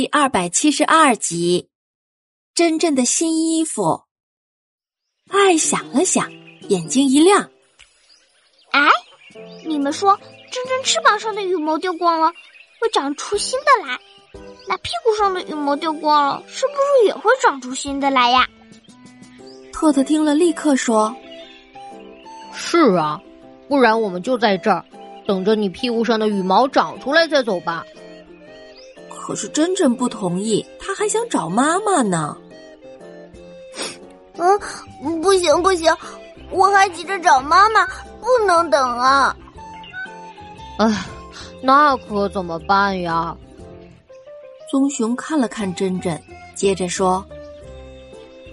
第二百七十二集，真正的新衣服。爱想了想，眼睛一亮。哎，你们说，真正翅膀上的羽毛掉光了，会长出新的来？那屁股上的羽毛掉光了，是不是也会长出新的来呀？特特听了，立刻说：“是啊，不然我们就在这儿，等着你屁股上的羽毛长出来再走吧。”可是真真不同意，他还想找妈妈呢。嗯，不行不行，我还急着找妈妈，不能等啊！哎，那可怎么办呀？棕熊看了看真真，接着说：“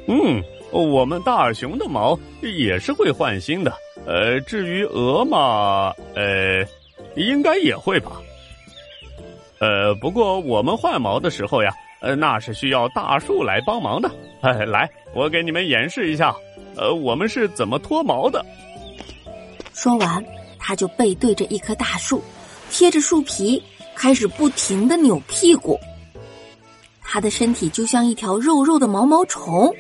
嗯，我们大熊的毛也是会换新的。呃，至于鹅嘛，呃，应该也会吧。”呃，不过我们换毛的时候呀，呃，那是需要大树来帮忙的。哎，来，我给你们演示一下，呃，我们是怎么脱毛的。说完，他就背对着一棵大树，贴着树皮，开始不停的扭屁股。他的身体就像一条肉肉的毛毛虫，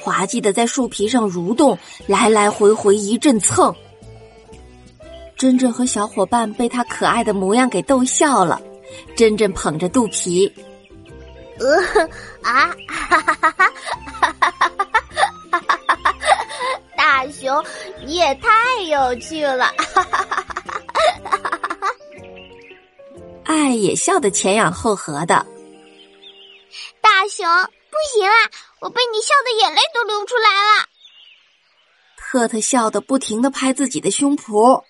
滑稽的在树皮上蠕动，来来回回一阵蹭。珍珍和小伙伴被他可爱的模样给逗笑了。真珍捧着肚皮，呃啊，哈哈哈哈哈哈哈哈哈哈！大熊，你也太有趣了，哈哈哈哈哈哈！爱也笑得前仰后合的。大熊，不行啊，我被你笑的眼泪都流出来了。特特笑得不停的拍自己的胸脯。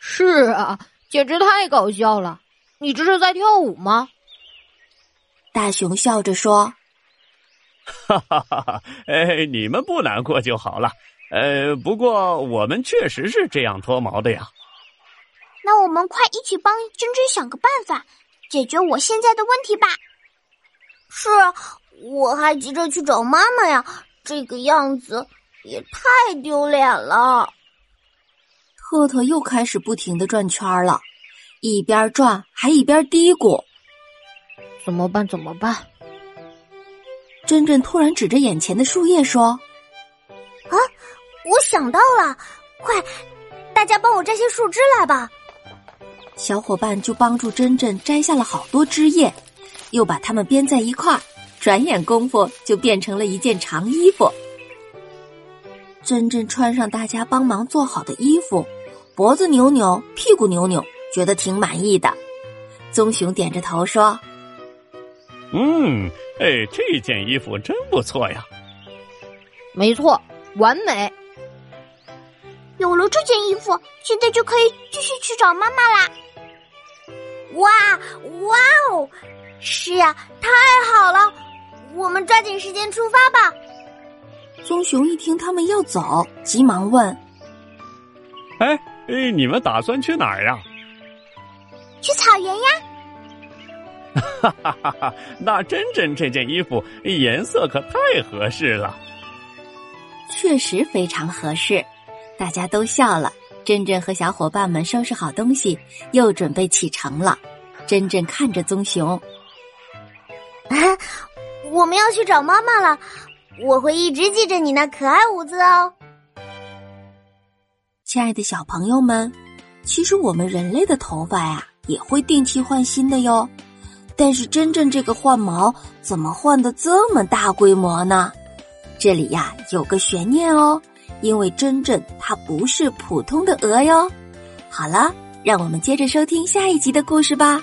是啊，简直太搞笑了。你这是在跳舞吗？大熊笑着说：“哈哈哈哈！哎，你们不难过就好了。呃，不过我们确实是这样脱毛的呀。那我们快一起帮珍珍想个办法，解决我现在的问题吧。是啊，我还急着去找妈妈呀，这个样子也太丢脸了。”特特又开始不停的转圈了。一边转还一边嘀咕：“怎么办？怎么办？”珍珍突然指着眼前的树叶说：“啊，我想到了！快，大家帮我摘些树枝来吧！”小伙伴就帮助珍珍摘下了好多枝叶，又把它们编在一块儿，转眼功夫就变成了一件长衣服。珍珍穿上大家帮忙做好的衣服，脖子扭扭，屁股扭扭。觉得挺满意的，棕熊点着头说：“嗯，哎，这件衣服真不错呀。”没错，完美。有了这件衣服，现在就可以继续去找妈妈啦！哇哇哦，是呀，太好了！我们抓紧时间出发吧。棕熊一听他们要走，急忙问：“哎哎，你们打算去哪儿呀？”去草原呀！哈哈哈哈那珍珍这件衣服颜色可太合适了，确实非常合适，大家都笑了。珍珍和小伙伴们收拾好东西，又准备启程了。珍珍看着棕熊，啊我们要去找妈妈了，我会一直记着你那可爱舞姿哦。亲爱的小朋友们，其实我们人类的头发呀。也会定期换新的哟，但是真正这个换毛怎么换的这么大规模呢？这里呀有个悬念哦，因为真正它不是普通的鹅哟。好了，让我们接着收听下一集的故事吧。